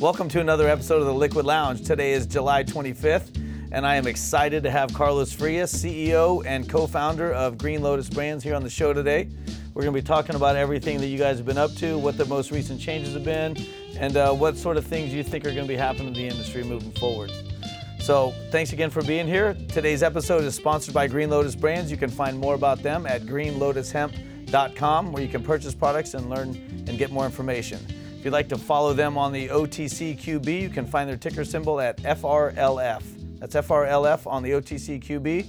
Welcome to another episode of the Liquid Lounge. Today is July 25th, and I am excited to have Carlos Frias, CEO and co founder of Green Lotus Brands, here on the show today. We're going to be talking about everything that you guys have been up to, what the most recent changes have been, and uh, what sort of things you think are going to be happening in the industry moving forward. So, thanks again for being here. Today's episode is sponsored by Green Lotus Brands. You can find more about them at greenlotushemp.com, where you can purchase products and learn and get more information. If you'd like to follow them on the OTCQB, you can find their ticker symbol at FRLF. That's FRLF on the OTCQB.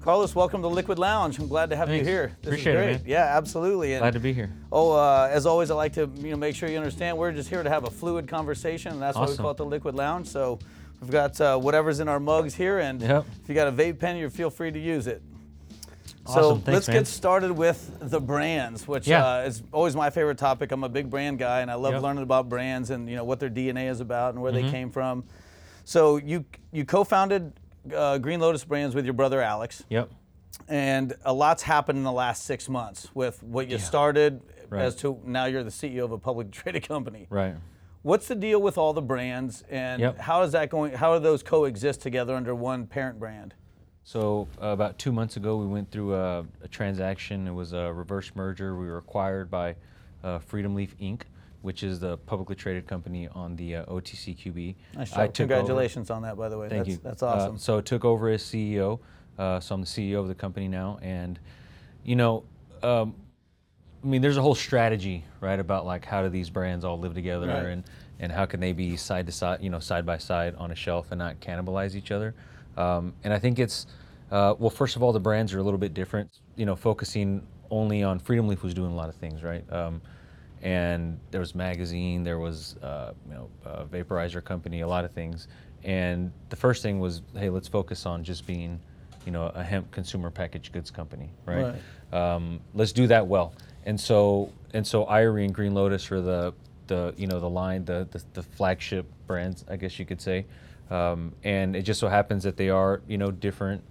Carlos, welcome to Liquid Lounge. I'm glad to have Thanks. you here. This Appreciate is it, great. man. Yeah, absolutely. And, Glad to be here. oh, uh, as always, I like to you know make sure you understand we're just here to have a fluid conversation, and that's why we call it the Liquid Lounge. So we've got uh, whatever's in our mugs here, and Yep. if you got a vape pen, you feel free to use it. Awesome. So Thanks, let's man. get started with the brands, which Yeah. uh, is always my favorite topic. I'm a big brand guy, and I love Yep. learning about brands and you know what their DNA is about and where Mm-hmm. they came from. So you you co-founded uh, Green Lotus Brands with your brother Alex, Yep. and a lot's happened in the last six months with what you started Right. as to now you're the CEO of a public traded company. Right. What's the deal with all the brands, and Yep. how is that going? How do those coexist together under one parent brand? So uh, about two months ago, we went through a, a transaction. It was a reverse merger. We were acquired by uh, Freedom Leaf Inc., which is the publicly traded company on the uh, OTCQB. Nice job. took over- Congratulations on that, by the way. Thank that's, you. That's Uh, awesome. so I took over as CEO. Uh, so I'm the CEO of the company now, and you know, um, I mean, there's a whole strategy, right, about like how do these brands all live together, Right. and and how can they be side to side, you know, side by side on a shelf and not cannibalize each other. Um, and I think it's uh, well, first of all, the brands are a little bit different. You know, focusing only on Freedom Leaf was doing a lot of things, right? Um, and there was magazine, there was uh, you know a vaporizer company, a lot of things. And the first thing was, hey, let's focus on just being, you know, a hemp consumer packaged goods company, right? Um, let's do that well. And so and so, Irie and Green Lotus are the the you know the line, the the, the flagship brands, I guess you could say. Um, and it just so happens that they are you know different.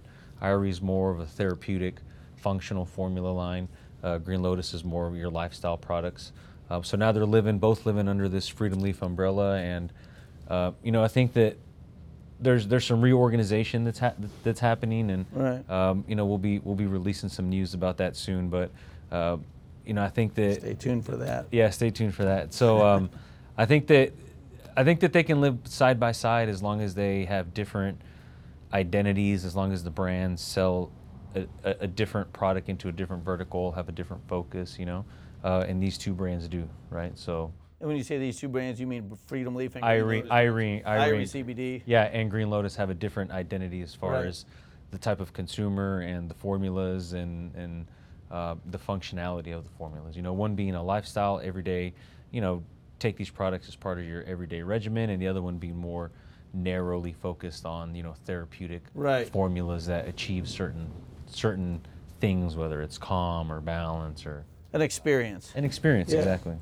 Irie is more of a therapeutic, functional formula line. Uh, Green Lotus is more of your lifestyle products. Um, so now they're living, both living under this Freedom Leaf umbrella, and uh, you know I think that there's there's some reorganization that's ha- that's happening, and Right. um, you know we'll be we'll be releasing some news about that soon. But uh, you know I think that Stay tuned for that. yeah, stay tuned for that. So um, I think that I think that they can live side by side as long as they have different identities, as long as the brands sell a, a, a different product into a different vertical, have a different focus, you know. Uh, and these two brands do, right? So And when you say these two brands, you mean Freedom Leaf and Green Irene, Lotus? Irie, Irene, Irie CBD. yeah, and Green Lotus have a different identity as far Right. as the type of consumer and the formulas and and uh, the functionality of the formulas. You know, one being a lifestyle, everyday, you know, take these products as part of your everyday regimen, and the other one being more narrowly focused on you know therapeutic Right. formulas that achieve certain certain things, whether it's calm or balance or An experience. an experience. Yeah. Exactly.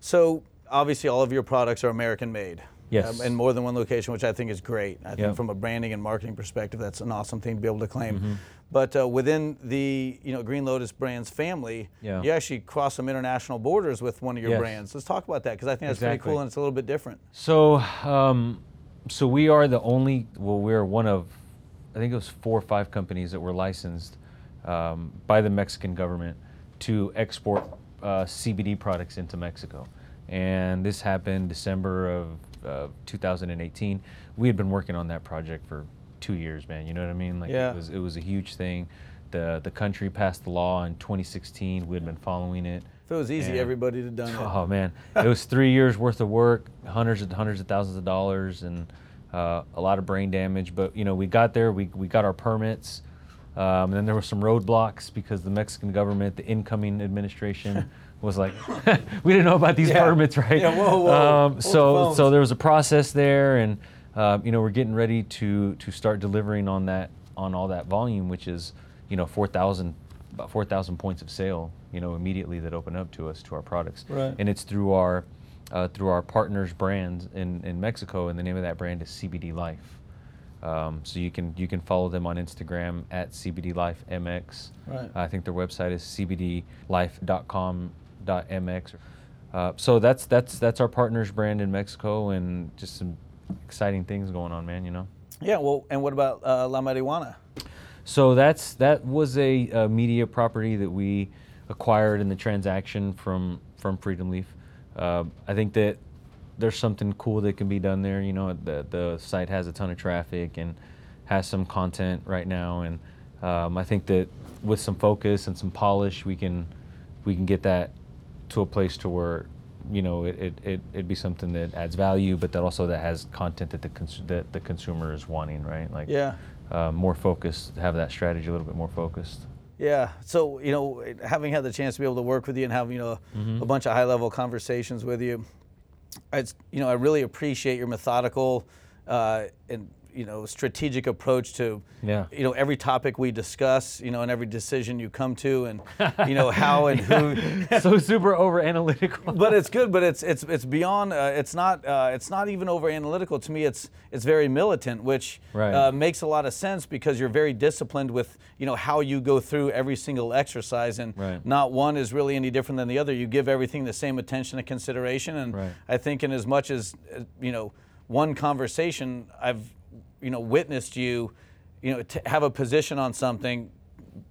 So obviously, all of your products are American made. Yes. Um, in more than one location, which I think is great. I think Yep. from a branding and marketing perspective, that's an awesome thing to be able to claim. Mm-hmm. But uh, within the you know Green Lotus brands family, Yeah. you actually cross some international borders with one of your Yes. brands. Let's talk about that because I think that's pretty cool and it's a little bit different. So, um, so we are the only. Well, we're one of, I think it was four or five companies that were licensed um, by the Mexican government to export uh, CBD products into Mexico, and this happened December of uh, 2018. We had been working on that project for two years, man. You know what I mean? Like Yeah. it was it was a huge thing. The the country passed the law in 2016. We had been following it. If it was easy, And- everybody would have done it. Oh man, it was three years worth of work, hundreds and hundreds of thousands of dollars, and uh, a lot of brain damage. But you know, we got there. We we got our permits. Um, and then there were some roadblocks because the Mexican government, the incoming administration, was like, we didn't know about these Yeah. permits, right? Yeah, whoa, whoa. Um, Hold the so so there was a process there, and uh, you know we're getting ready to to start delivering on that on all that volume, which is you know 4,000 about 4,000 points of sale, you know, immediately that open up to us to our products, Right. and it's through our uh, through our partners brands in, in Mexico, and the name of that brand is CBD Life. Um, so you can you can follow them on Instagram at CBD Life MX. Right. I think their website is cbdlife.com.mx. uh, so that's that's that's our partners brand in Mexico, and just some exciting things going on, man. You know. Yeah. Well, and what about uh, La Marijuana? So that's that was a, a media property that we acquired in the transaction from from Freedom Leaf. Uh, I think that there's something cool that can be done there. You know, the the site has a ton of traffic and has some content right now, and um, I think that with some focus and some polish, we can we can get that to a place to where you know it, it, it it'd be something that adds value, but that also that has content that the cons- that the consumer is wanting, right? Like Yeah. uh, more focused, have that strategy a little bit more focused. Yeah. So you know, having had the chance to be able to work with you and have you know a bunch of high level conversations with you, I you know I really appreciate your methodical uh, and you know strategic approach to Yeah. you know every topic we discuss you know and every decision you come to and you know how and who so super over analytical. but it's good. But it's it's it's beyond. Uh, it's not. Uh, it's not even over analytical. To me, it's it's very militant, which Right. uh, makes a lot of sense because you're very disciplined with you know how you go through every single exercise, and Right. not one is really any different than the other. You give everything the same attention and consideration, and Right. I think in as much as uh, you know one conversation, I've you know witnessed you, you know, have a position on something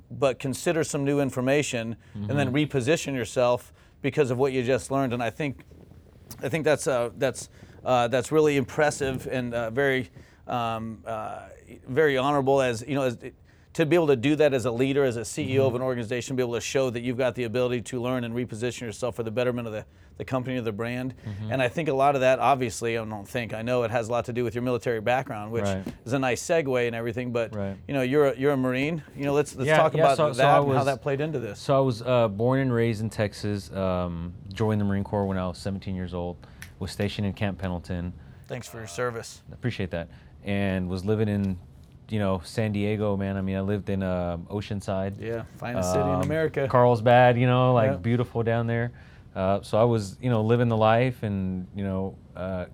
but consider some new information and Mm-hmm. then reposition yourself because of what you just learned. And I think, I think that's uh, that's uh, that's really impressive and uh, very um, uh, very honorable. As you know, as, to be able to do that as a leader, as a CEO of an organization, be able to show that you've got the ability to learn and reposition yourself for the betterment of the, the company or the brand. And I think a lot of that, obviously, I don't think I know it has a lot to do with your military background, which Right. is a nice segue and everything. But Right. you know, you're a, you're a Marine. You know, let's let's Yeah, talk yeah, about so- that so I and how that played into this. So I was uh, born and raised in Texas. Um, joined the Marine Corps when I was 17 years old. Was stationed in Camp Pendleton. Thanks for your service. Appreciate that. And was living in, you know, San Diego, man. I mean, I lived in uh, Oceanside. Yeah, finest city in Um, America. Carlsbad, you know, like Yeah. beautiful down there. Uh, so I was, you know, living the life and, you know, uh,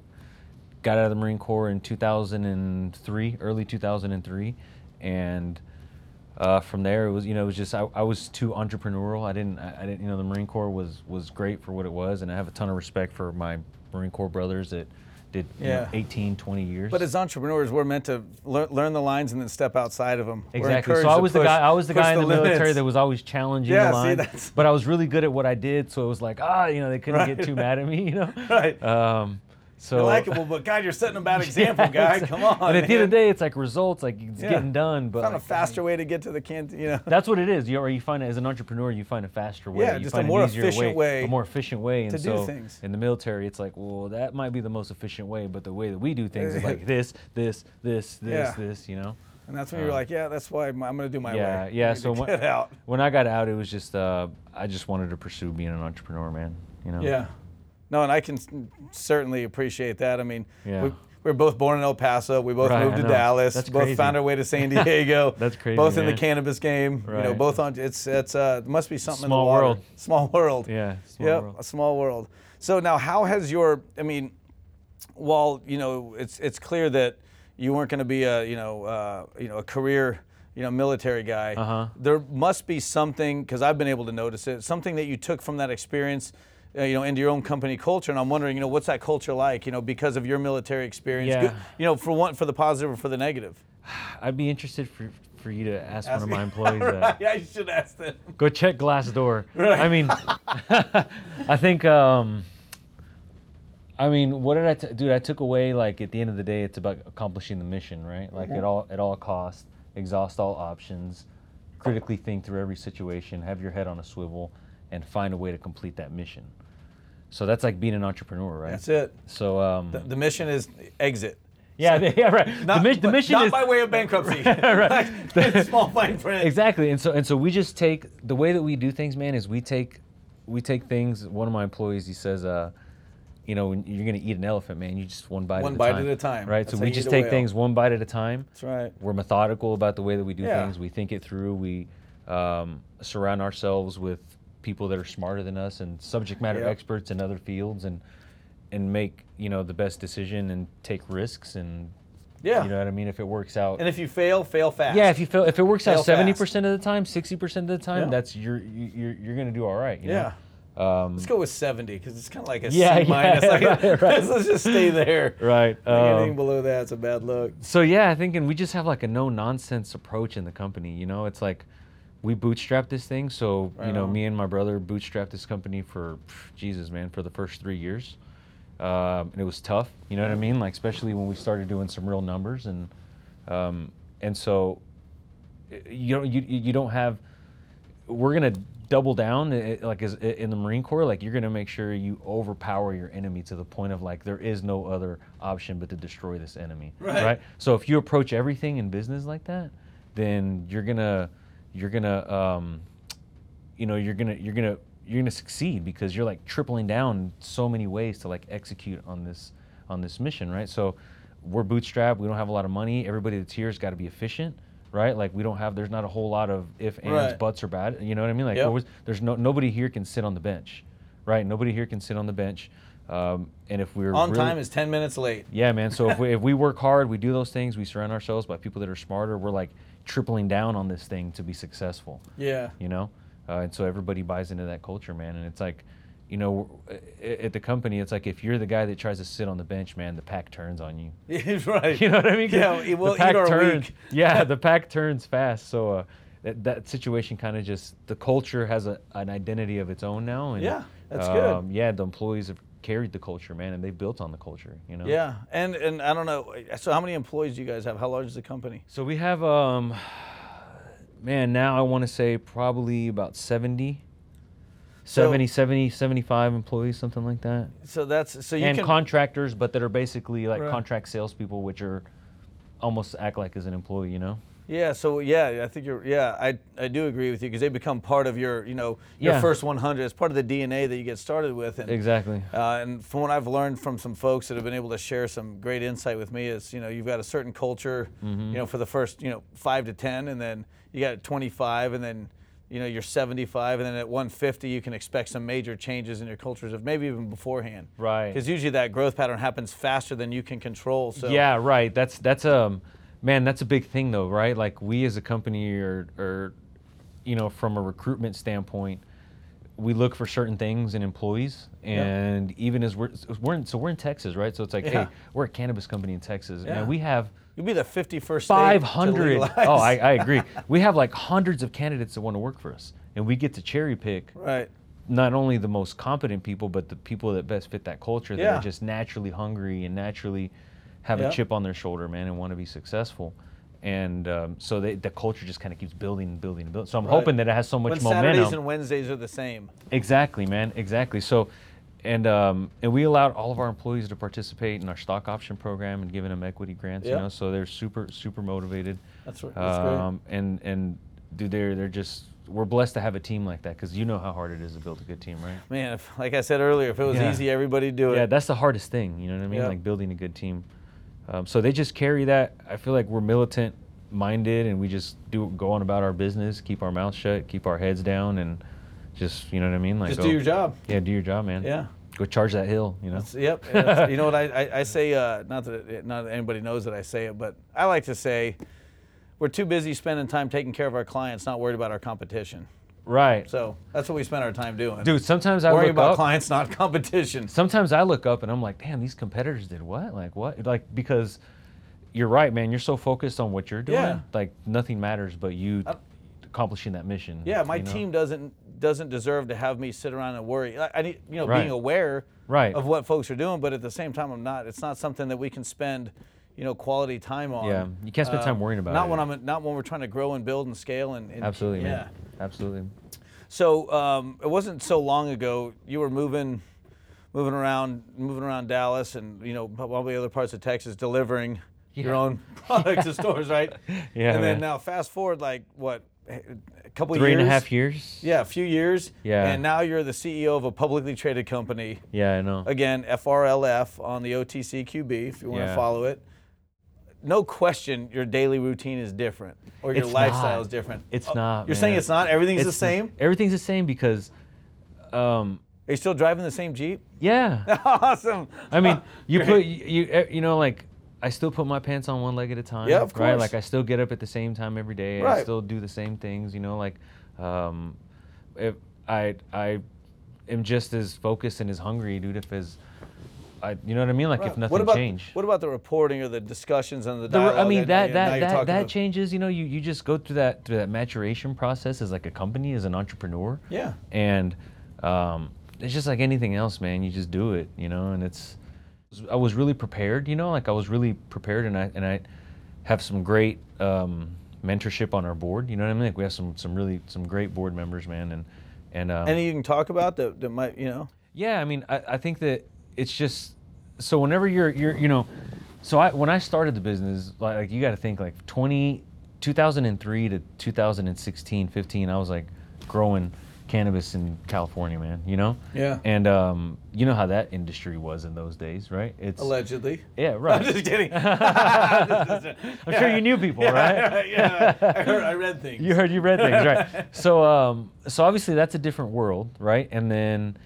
got out of the Marine Corps in 2003, early 2003. And uh, from there, it was, you know, it was just, I, I was too entrepreneurial. I didn't, I, I didn't, you know, the Marine Corps was, was great for what it was. And I have a ton of respect for my Marine Corps brothers that did you know, Yeah. 18, 20 years. But as entrepreneurs, we're meant to lear- learn the lines and then step outside of them. Exactly. So I was the push- guy. I was the guy in the, military that was always challenging Yeah, the see, line. that's- But I was really good at what I did, so it was like, ah, you know, they couldn't Right. get too mad at me, you know. Right. Um, so likable, but God, you're setting a bad example, guy. Come on. And at the end of the day, it's like results, like it's Yeah. getting done. But found a like, faster way to get to the canteen. You know. that's what it is. You or you find it as an entrepreneur, you find a faster way. Yeah, you just a find more an easier efficient way a more efficient way. And to do so things. in the military, it's like, well, that might be the most efficient way, but the way that we do things is like this, this, this, this, Yeah. this. You know. And that's when you're like, yeah, that's why I'm, I'm going to do my yeah, way. yeah. Need So when, get out. when I got out, it was just uh, I just wanted to pursue being an entrepreneur, man. You know. Yeah. No, and I can certainly appreciate that. I mean, Yeah. we, we were both born in El Paso. We both Right, moved to. Dallas. That's both crazy. found our way to San Diego. That's crazy, Both in the cannabis game. You know, Right. both on. It's it's uh it must be something in the Small water. world. Small world. Yeah. Small Yep, world. a small world. So now, how has your? I mean, while you know, it's it's clear that you weren't going to be a you know uh, you know a career you know military guy. Uh-huh. There must be something because I've been able to notice it. Something that you took from that experience. Uh, you know, into your own company culture, and I'm wondering, you know, what's that culture like? You know, because of your military experience. Yeah. Good- you know, for one, for the positive or for the negative. I'd be interested for for you to ask, Ask one of my employees that. yeah, you should ask them. Go check Glassdoor. Right. I mean, I think. Um, I mean, what did I t- dude? I took away like at the end of the day, it's about accomplishing the mission, right? Like at all at all costs, exhaust all options, critically think through every situation, have your head on a swivel, and find a way to complete that mission. So that's like being an entrepreneur, right? That's it. So um, The, the mission is exit. yeah, yeah, right. Not, the, mi- the mission not is by way of bankruptcy. right. Like, small fine print. exactly and so and so we just take the way that we do things man is we take we take things one of my employees he says uh you know when you're gonna eat an elephant man you just one bite One at a bite time at a time. right That's so we just take things one bite at a time That's right. we're methodical about the way that we do Yeah. things we think it through we um, surround ourselves with people that are smarter than us and subject matter Yep. experts in other fields and and make you know the best decision and take risks and Yeah. you know what i mean if it works out And if you fail, fail fast. yeah, if you feel if it works Fail out seventy fast. percent of the time, sixty percent of the time, Yeah. that's you're you- you're you're gonna do all right. You Yeah. Um, Let's go with 70 because it's kind of like a Yeah, C yeah, minus. Like, right, right. Let's just stay there. right. Like, anything um, below that's a bad look. so yeah, I think, and we just have like a no nonsense approach in the company. You know, it's like we bootstrap this thing. So you know, on. me and my brother bootstrapped this company for Jesus, man, for the first three years. Um, and it was tough. You know what I mean? Like especially when we started doing some real numbers, and um, and so you don't you you don't have. We're gonna double down eh, like as in the Marine Corps. Like you're gonna make sure you overpower your enemy to the point of like there is no other option but to destroy this enemy. Right. So if you approach everything in business like that, then you're gonna you're gonna um, you know you're gonna you're gonna you're gonna succeed because you're like tripling down so many ways to like execute on this on this mission, right? So we're bootstrapped. We don't have a lot of money. Everybody that's here has got to be efficient, right? Like we don't have. There's not a whole lot of if, ands, Right. buts, or bad. You know what I mean? Like Yep. there's no nobody here can sit on the bench, right? Nobody here can sit on the bench. Um, and if we're On really- time is 10 minutes late. yeah, man. So if we, if we work hard, we do those things, we surround ourselves by people that are smarter, we're like tripling down on this thing to be successful, Yeah. you know? Uh, and so everybody buys into that culture, man. And it's like, you know, at the company, it's like if you're the guy that tries to sit on the bench, man, the pack turns on you. right. You know what I mean? Yeah, it will the pack turns. yeah, the pack turns fast. So uh, that, that situation kind of just the culture has a, an identity of its own now. And, Yeah, that's good. um, Yeah, the employees have carried the culture, man, and they built on the culture. You know. Yeah. And and I don't know. So how many employees do you guys have? How large is the company? So we have, um, man, now I want to say probably about 70, So- 70, 70, 75 employees, something like that. So that's so you and can contractors, but that are basically like Right. contract salespeople, which are almost act like as an employee, you know? Yeah, so yeah, I think you're. Yeah, I I do agree with you because they become part of your, you know, your Yeah. first 100. It's part of the DNA that you get started with. And, Exactly. Uh, and from what I've learned from some folks that have been able to share some great insight with me is, you know, you've got a certain culture, Mm-hmm. you know, for the first, you know, five to 10, and then you got 25, and then, you know, you're 75, and then at 150, you can expect some major changes in your cultures of maybe even beforehand. Right. Because usually that growth pattern happens faster than you can control. So Yeah, right. That's that's um man, that's a big thing though, right? Like we as a company are are you know, from a recruitment standpoint, we look for certain things in employees and even as we're we're in, so we're in Texas, right? So it's like, Yeah. hey, we're a cannabis company in Texas. Yeah. Man, we have You'll be the 51st state to 500 oh I, I agree we have like hundreds of candidates that want to work for us and we get to cherry pick Right. not only the most competent people but the people that best fit that culture that Yeah. are just naturally hungry and naturally have Yeah. a chip on their shoulder man and want to be successful and um, so they, the culture just kind of keeps building and building and building so i'm Right. hoping that it has so much When momentum Saturdays and Wednesdays are the same. Exactly, man. Exactly. So, and um, and we allowed all of our employees to participate in our stock option program and giving them equity grants. Yeah. You know, so they're super super motivated. That's right. That's great. Um, and and dude, they're they're just we're blessed to have a team like that because you know how hard it is to build a good team, right? Man, if, like I said earlier, if it was Yeah. easy, everybody'd do it. Yeah, that's the hardest thing. You know what I mean? Yeah. Like building a good team. Um, so they just carry that. I feel like we're militant minded and we just do go on about our business, keep our mouths shut, keep our heads down, and just you know what I mean? Like Just do your job. Yeah, do your job, man. Yeah. Go charge that hill, you know. That's- yep. that's- you know what I, I, I say? Uh, not that it, not that anybody knows that I say it, but I like to say we're too busy spending time taking care of our clients, not worried about our competition. Right. So that's what we spend our time doing. Dude, sometimes I worry about up. clients, not competition. Sometimes I look up and I'm like, damn, these competitors did what? Like what? Like because you're right, man. You're so focused on what you're doing. Yeah. Like nothing matters but you I- accomplishing that mission. Yeah, my you know? team doesn't doesn't deserve to have me sit around and worry. I, I need, you know, Right. being aware Right. of what folks are doing, but at the same time, I'm not. It's not something that we can spend, you know, quality time on. Yeah, you can't spend time uh, worrying about not it. when I'm not when we're trying to grow and build and scale and, and Absolutely, yeah. man. Absolutely. So um, it wasn't so long ago you were moving, moving around, moving around Dallas and you know probably other parts of Texas, delivering your own products to stores, right? Yeah, And then now fast forward like what, a couple Three years. and a half years. Yeah, a few years. Yeah. And now you're the CEO of a publicly traded company. Yeah, I know. Again, FRLF on the OTCQB if you want to follow it. No question, your daily routine is different, or your It's lifestyle not. is different. It's Oh, not, You're saying it's not. Everything's the It's- same. Everything's the same because, um, Are you still driving the same Jeep? yeah. awesome. I mean, you Great. put you you, eh, you know like I still put my pants on one leg at a time. Yeah, of course. Right, like I still get up at the same time every day. Right. I still do the same things. You know, like um, if I I am just as focused and as hungry, dude. If as I, you know what I mean? Like if nothing what about, changed. What about the reporting or the discussions and the The- dialogue? I mean and, that that that that about- changes. You know, you, you just go through that through that maturation process as like a company as an entrepreneur. Yeah. And um, it's just like anything else, man. You just do it, you know. And it's I was really prepared, you know. Like I was really prepared, and I and I have some great um, mentorship on our board. You know what I mean? Like we have some some really some great board members, man. And and um, Any you can talk about that, that might, you know? yeah, I mean, I, I think that it's just so whenever you're you're you know, so I when I started the business, like, like you got to think like 20, 2003 to 2016, 15, I was like growing cannabis in California, man. You know. Yeah. And um, you know how that industry was in those days, right? It's Allegedly. yeah, right. I'm just kidding. I'm sure you knew people, right? yeah, I heard, I read things. You heard you read things, right? So um, so obviously that's a different world, right? And then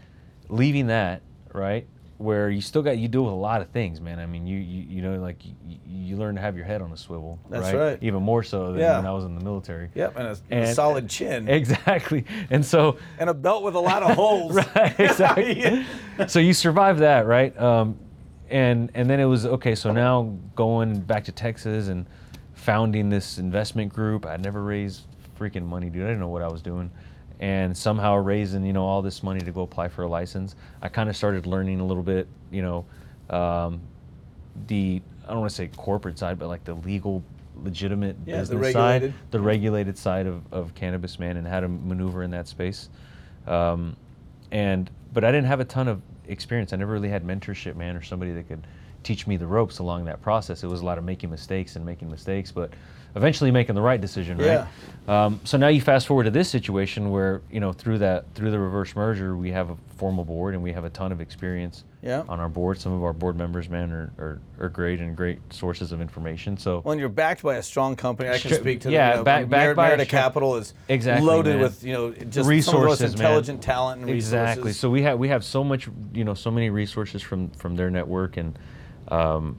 leaving that, right, where you still got you deal with a lot of things, man. I mean, you you, you know like you, you learn to have your head on a swivel, That's right. Even more so than Yeah. when I was in the military. Yep, and a, and a solid chin. Exactly. And so and a belt with a lot of holes. right, exactly. Yeah. So you survive that, right? Um, and and then it was okay. So now going back to Texas and founding this investment group. I'd never raised freaking money, dude. I didn't know what I was doing, and somehow raising you know all this money to go apply for a license. I kind of started learning a little bit, you know, um, the I don't want to say corporate side, but like the legal, legitimate Yeah, the business side, the regulated side of, of cannabis, man, and how to maneuver in that space. Um, and but I didn't have a ton of experience. I never really had mentorship, man, or somebody that could teach me the ropes along that process. It was a lot of making mistakes and making mistakes, but eventually making the right decision, right? Um, so now you fast forward to this situation where you know through that through the reverse merger, we have a formal board and we have a ton of experience Yeah. on our board. Some of our board members, man, are, are, are great and great sources of information. So When you're backed by a strong company, I can speak to that. Yeah, the, you know, back- backed by Merida Capital is Exactly, loaded man. with you know just some of the most man. intelligent talent and resources. Exactly. So we have we have so much, you know, so many resources from from their network, and um,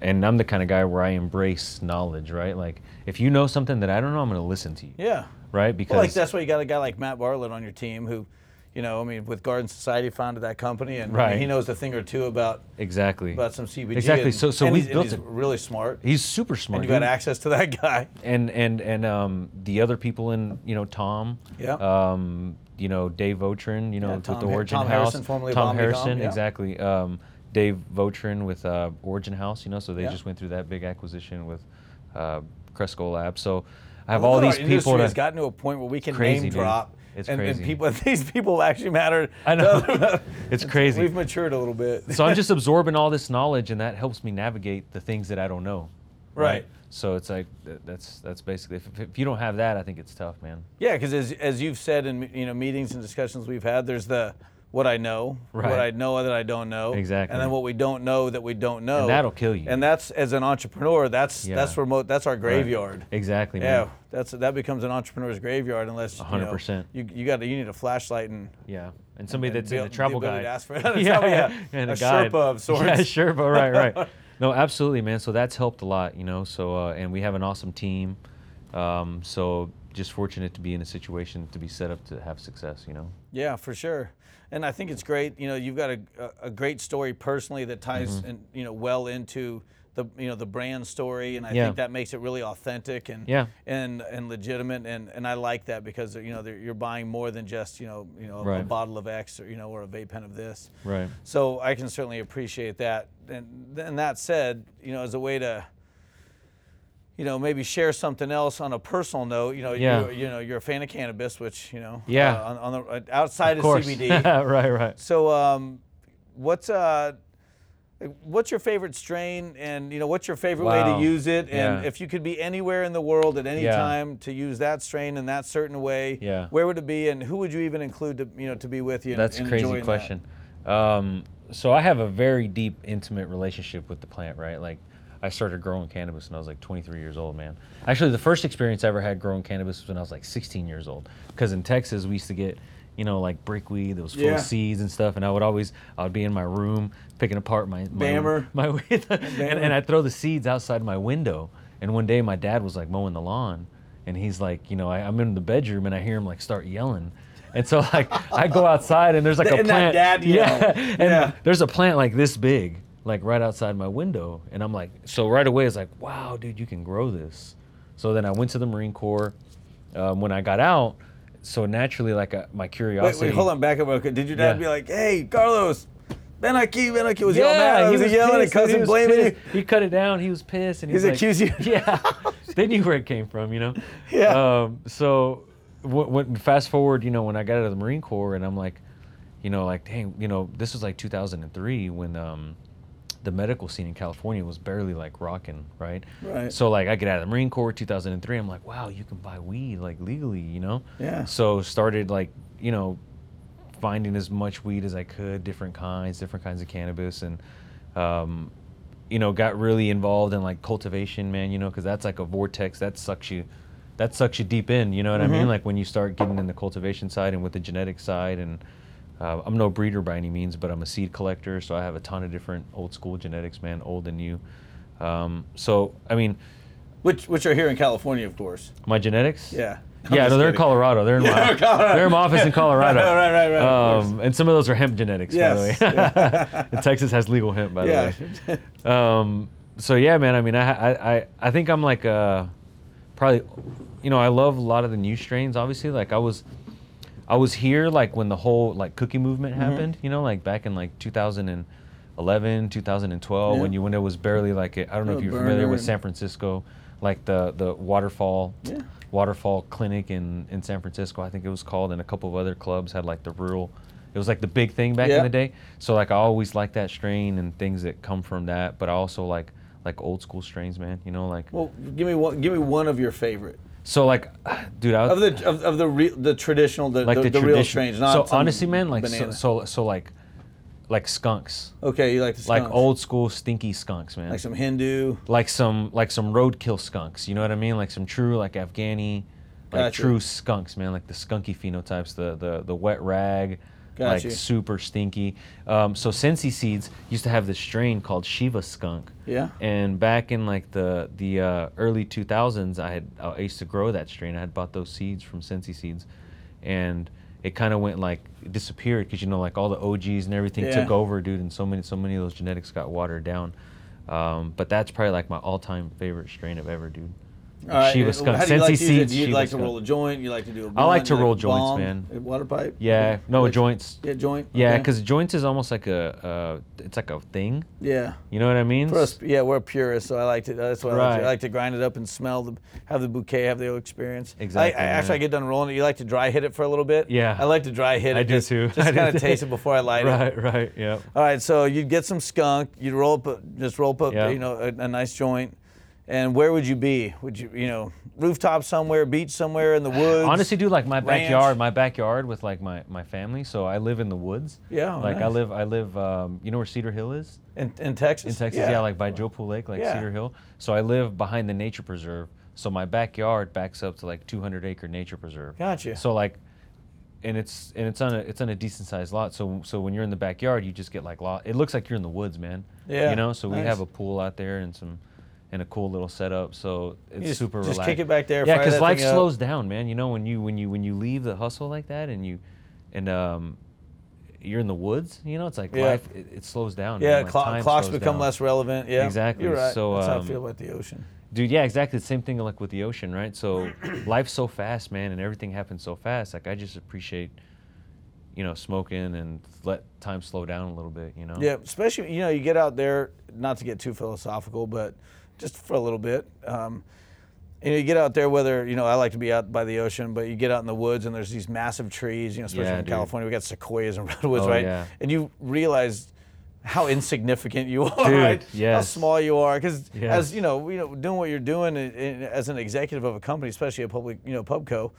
and I'm the kind of guy where I embrace knowledge, right? Like if you know something that I don't know, I'm going to listen to you, yeah. right? Because Well, like that's why you got a guy like Matt Bartlett on your team who, you know, I mean, with Garden Society founded that company, and I mean, Right. he knows a thing or two about exactly about some CBD. Exactly. and- So- so and we've he's, and built he's it. really smart. He's super smart. and you got access to that guy. and and and um, the other people in you know Tom, Yeah. um, you know Dave Votrin, you know Yeah, with the Origin Tom House, Harrison, formerly of Tom Harrison, yeah. exactly. Um, Dave Votrin with uh, Origin House, you know, so they Yeah. just went through that big acquisition with uh, Cresco Labs. So I have all these people. has gotten to a point where we can crazy, name dude. drop. It's and, and people, these people actually matter. I know. other- It's crazy. We've matured a little bit. so I'm just absorbing all this knowledge, and that helps me navigate the things that I don't know. Right. So it's like that's that's basically if, if you don't have that, I think it's tough, man. Yeah, because as, as you've said in you know meetings and discussions we've had, there's the what I know, what I know that I don't know, Exactly. and then what we don't know that we don't know, And that'll kill you. And that's as an entrepreneur, that's Yeah. that's remote, that's our graveyard. Exactly, Yeah, man. that's that becomes an entrepreneur's graveyard unless you know, 100%. You you got you need a flashlight and Yeah, and somebody and that's be- in the travel the guide. to ask for yeah, yeah, and a a, guide. Sherpa of sorts. Yeah, Sherpa, right, right. No, absolutely, man. So that's helped a lot, you know. So uh, and we have an awesome team. Um, so just fortunate to be in a situation to be set up to have success, you know. Yeah, for sure. And I think it's great. You know, you've got a, a, a great story personally that ties, Mm-hmm. in, you know, well into the you know the brand story, and I Yeah. think that makes it really authentic and Yeah. and and legitimate. And, and I like that because you know you're buying more than just you know you know a Right. bottle of X or you know or a vape pen of this. Right. So I can certainly appreciate that. And and that said, you know, as a way to you know, maybe share something else on a personal note. You know, Yeah. you you know, you're a fan of cannabis, which you know, Yeah. uh, on, on the uh, outside of, Of. CBD. right, right. so, um, what's uh, what's your favorite strain, and you know, what's your favorite way to use it? And Yeah. if you could be anywhere in the world at any Yeah. time to use that strain in that certain way, Yeah. where would it be, and who would you even include to you know to be with you? and- That's a and crazy enjoying that? question. Um, so I have a very deep, intimate relationship with the plant, right? Like I started growing cannabis when I was like 23 years old, man. Actually, the first experience I ever had growing cannabis was when I was like 16 years old. Because in Texas, we used to get, you know, like brickweed that was full Yeah. of seeds and stuff, and I would always, I would be in my room picking apart my my, Bammer. my weed, and, and I'd throw the seeds outside my window. And one day, my dad was like mowing the lawn, and he's like, you know, I, I'm in the bedroom and I hear him like start yelling. And so like I go outside and there's like a And that plant. dad yell. yeah. And Yeah. there's a plant like this big, like right outside my window. And I'm like, so right away it's like, wow, dude, you can grow this. So then I went to the Marine Corps. Um, when I got out, so naturally like uh, my curiosity. wait, hold on, back up. Did your dad Yeah. be like, "Hey, Carlos, Ben Aki, Ben Aki was Yeah, mad, he was, yelling, pissed, cousin blaming you." He cut it down. He was pissed, and He's he's, like, you. Yeah, they knew where it came from, you know. Yeah. Um, so, w- when fast forward, you know, when I got out of the Marine Corps, and I'm like, you know, like, dang, you know, this was like 2003 when um, the medical scene in California was barely like rocking, right? Right. So like, I get out of the Marine Corps 2003. I'm like, wow, you can buy weed like legally, you know. Yeah. So started like, you know, finding as much weed as I could, different kinds, different kinds of cannabis, and um, you know, got really involved in like cultivation, man. You know, because that's like a vortex that sucks you, that sucks you deep in. You know what I mean? Like when you start getting in the cultivation side and with the genetic side, and uh, I'm no breeder by any means, but I'm a seed collector, so I have a ton of different old school genetics, man, old and new. Um, so I mean, Which which are here in California, of course. my genetics. Yeah. I'm Yeah, no, they're in. Colorado. They're in Yeah, my, Colorado. they're in my office in Colorado. Right, right, right, of Um, and some of those are hemp genetics, Yes. by the way. And Texas has legal hemp, by Yeah. the way. Um, so yeah, man. I mean, I, I, I, I think I'm like, uh, probably, you know, I love a lot of the new strains. Obviously, like I was, I was here like when the whole like cookie movement Mm-hmm. happened. You know, like back in like 2011, 2012, when you when it was barely like I don't know if you're familiar with. San Francisco, like the the waterfall. Yeah. Waterfall Clinic in, in San Francisco, I think it was called, and a couple of other clubs had like the rural. It was like the big thing back Yeah. in the day. So like I always like that strain and things that come from that, but I also like like old school strains, man. You know, like Well, give me one. Give me one of your favorite so like, dude, I of the of, of the real the traditional the like the, the, the real. Not so honestly, man, like so, so so like like skunks, okay, you like the like old school stinky skunks, man. like some Hindu. like some like some roadkill skunks. You know what I mean? Like some true like Afghani, like Gotcha. true skunks, man. Like the skunky phenotypes, the the the wet rag, Gotcha. like super stinky. Um, so Sensi Seeds used to have this strain called Shiva skunk. Yeah. And back in like the the uh, early 2000s, I had I used to grow that strain. I had bought those seeds from Sensi Seeds, and it kind of went like disappeared because you know like all the OGs and everything Yeah. took over, dude, and so many so many of those genetics got watered down. Um, but that's probably like my all-time favorite strain of ever, dude. All right, Shiva uh, skunk, How do you like to use it? seeds. Do you Shiva like to roll a joint? You like to do a I like to You roll joints, bomb? man. A Water pipe? Yeah, no Like- joints. Yeah, joint. Yeah, okay. because joints is almost like a, uh, it's like a thing. yeah. You know what I mean? For us, yeah, we're purists, so I like to. That's what I like to. Right. I like to grind it up and smell the, have the bouquet, have the whole experience. I- Exactly, I, after. I get done rolling it, you like to dry hit it for a little bit. Yeah. I like to dry hit it. I do just, too. Just I do kind of taste it before I light it. Right, right, yeah. All right, so you'd get some skunk. You'd roll up, a, just roll up, a, Yeah. you know, a, a nice joint. And where would you be? Would you, you know, rooftop somewhere, beach somewhere, in the woods? Honestly, dude, like my ranch. backyard, my backyard with like my, my family. So I live in the woods. Yeah, oh, Like I live, I live. Um, you know where Cedar Hill is? in, in Texas. In Texas, yeah, like by Joe Pool Lake, like Yeah. Cedar Hill. So I live behind the nature preserve. So my backyard backs up to like 200 acre nature preserve. Gotcha. So like, and it's and it's on a it's on a decent sized lot. So so when you're in the backyard, you just get like lot. It looks like you're in the woods, man. Yeah, You know. So we have a pool out there and some. And a cool little setup, so it's just- super just relaxed. kick it back there, Yeah, because life thing up. slows down, man. You know when you when you when you leave the hustle like that and you, and um, you're in the woods. You know, it's like Yeah. life. It, it slows down. yeah, man. Like, clock, clocks become down. less relevant. Yeah, Exactly. You're right. So, That's how I um, feel about the ocean. Dude, yeah, exactly the same thing like with the ocean, right? So life's so fast, man, and everything happens so fast. Like I just appreciate, you know, smoking and let time slow down a little bit. You know. Yeah, especially you know you get out there. Not to get too philosophical, but just for a little bit. Um, and you get out there, whether you know I like to be out by the ocean, but you get out in the woods and there's these massive trees. You know, especially Yeah, in dude. California, we got sequoias and redwoods, Oh, right? yeah. And you realize how insignificant you are, Dude, right? How small you are, because Yes. as you know, you know, doing what you're doing as an executive of a company, especially a public, you know, pubco.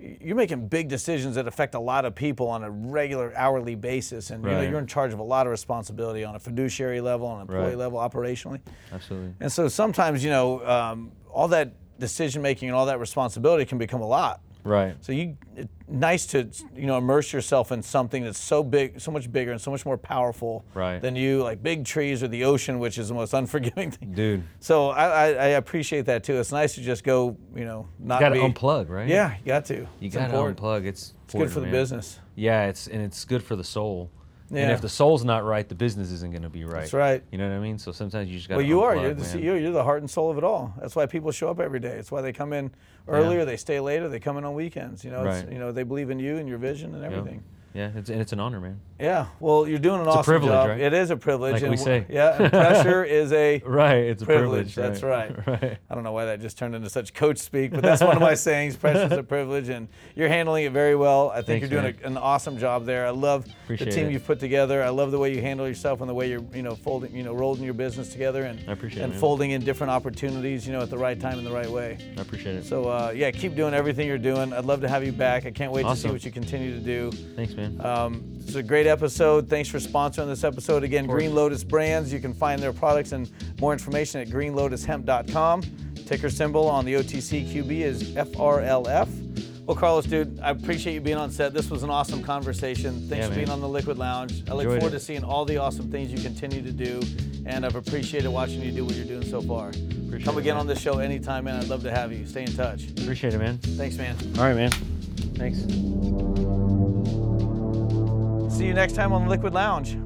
You're making big decisions that affect a lot of people on a regular hourly basis, and you know you're in charge of a lot of responsibility on a fiduciary level, on an employee Right. level, operationally. Absolutely. And so sometimes, you know, um, all that decision making and all that responsibility can become a lot. Right. So you, it's nice to you know immerse yourself in something that's so big, so much bigger, and so much more powerful Right. than you, like big trees or the ocean, which is the most unforgiving thing. Dude, So I, I, I appreciate that too. It's nice to just go, you know, not you gotta be. unplug, right? Yeah, you got to. You gotta important. unplug. It's It's good for the man. business. Yeah, it's and it's good for the soul. And if the soul's not right, the business isn't going to be right. That's right. You know what I mean? So sometimes you just got. Well, you are. You're the man. CEO. You're the heart and soul of it all. That's why people show up every day. It's why they come in earlier, they stay later, they come in on weekends. You know, it's, Right. you know, they believe in you and your vision and everything. Yeah, it's, and it's an honor, man. Yeah. Well, you're doing an a awesome privilege, job. right? It is a privilege. Like and we say. Yeah. And pressure is a Right, it's a privilege. privilege. That's right. Right. I don't know why that just turned into such coach speak, but that's one of my sayings. Pressure is a privilege, and you're handling it very well. I think Thanks, you're doing a, an awesome job there. I love Appreciate the team it. you've put together. I love the way you handle yourself and the way you're, you know, folding, you know, rolling your business together and it, and man. folding in different opportunities, you know, at the right time in the right way. I appreciate it. So uh, yeah, keep doing everything you're doing. I'd love to have you back. I can't wait to see what you continue to do. Thanks, man. Um, it's a great episode. Thanks for sponsoring this episode. Again, Green Lotus Brands. You can find their products and more information at greenlotushemp.com. Ticker symbol on the OTC QB is FRLF. Well, Carlos, dude, I appreciate you being on set. This was an awesome conversation. Thanks Yeah, for being on the Liquid Lounge. I look Enjoyed forward it. to seeing all the awesome things you continue to do, and I've appreciated watching you do what you're doing so far. Appreciate Come it, again man. on this show anytime, man. I'd love to have you. Stay in touch. appreciate it, man. Thanks, man. All right, man. Thanks. See you next time on Liquid Lounge.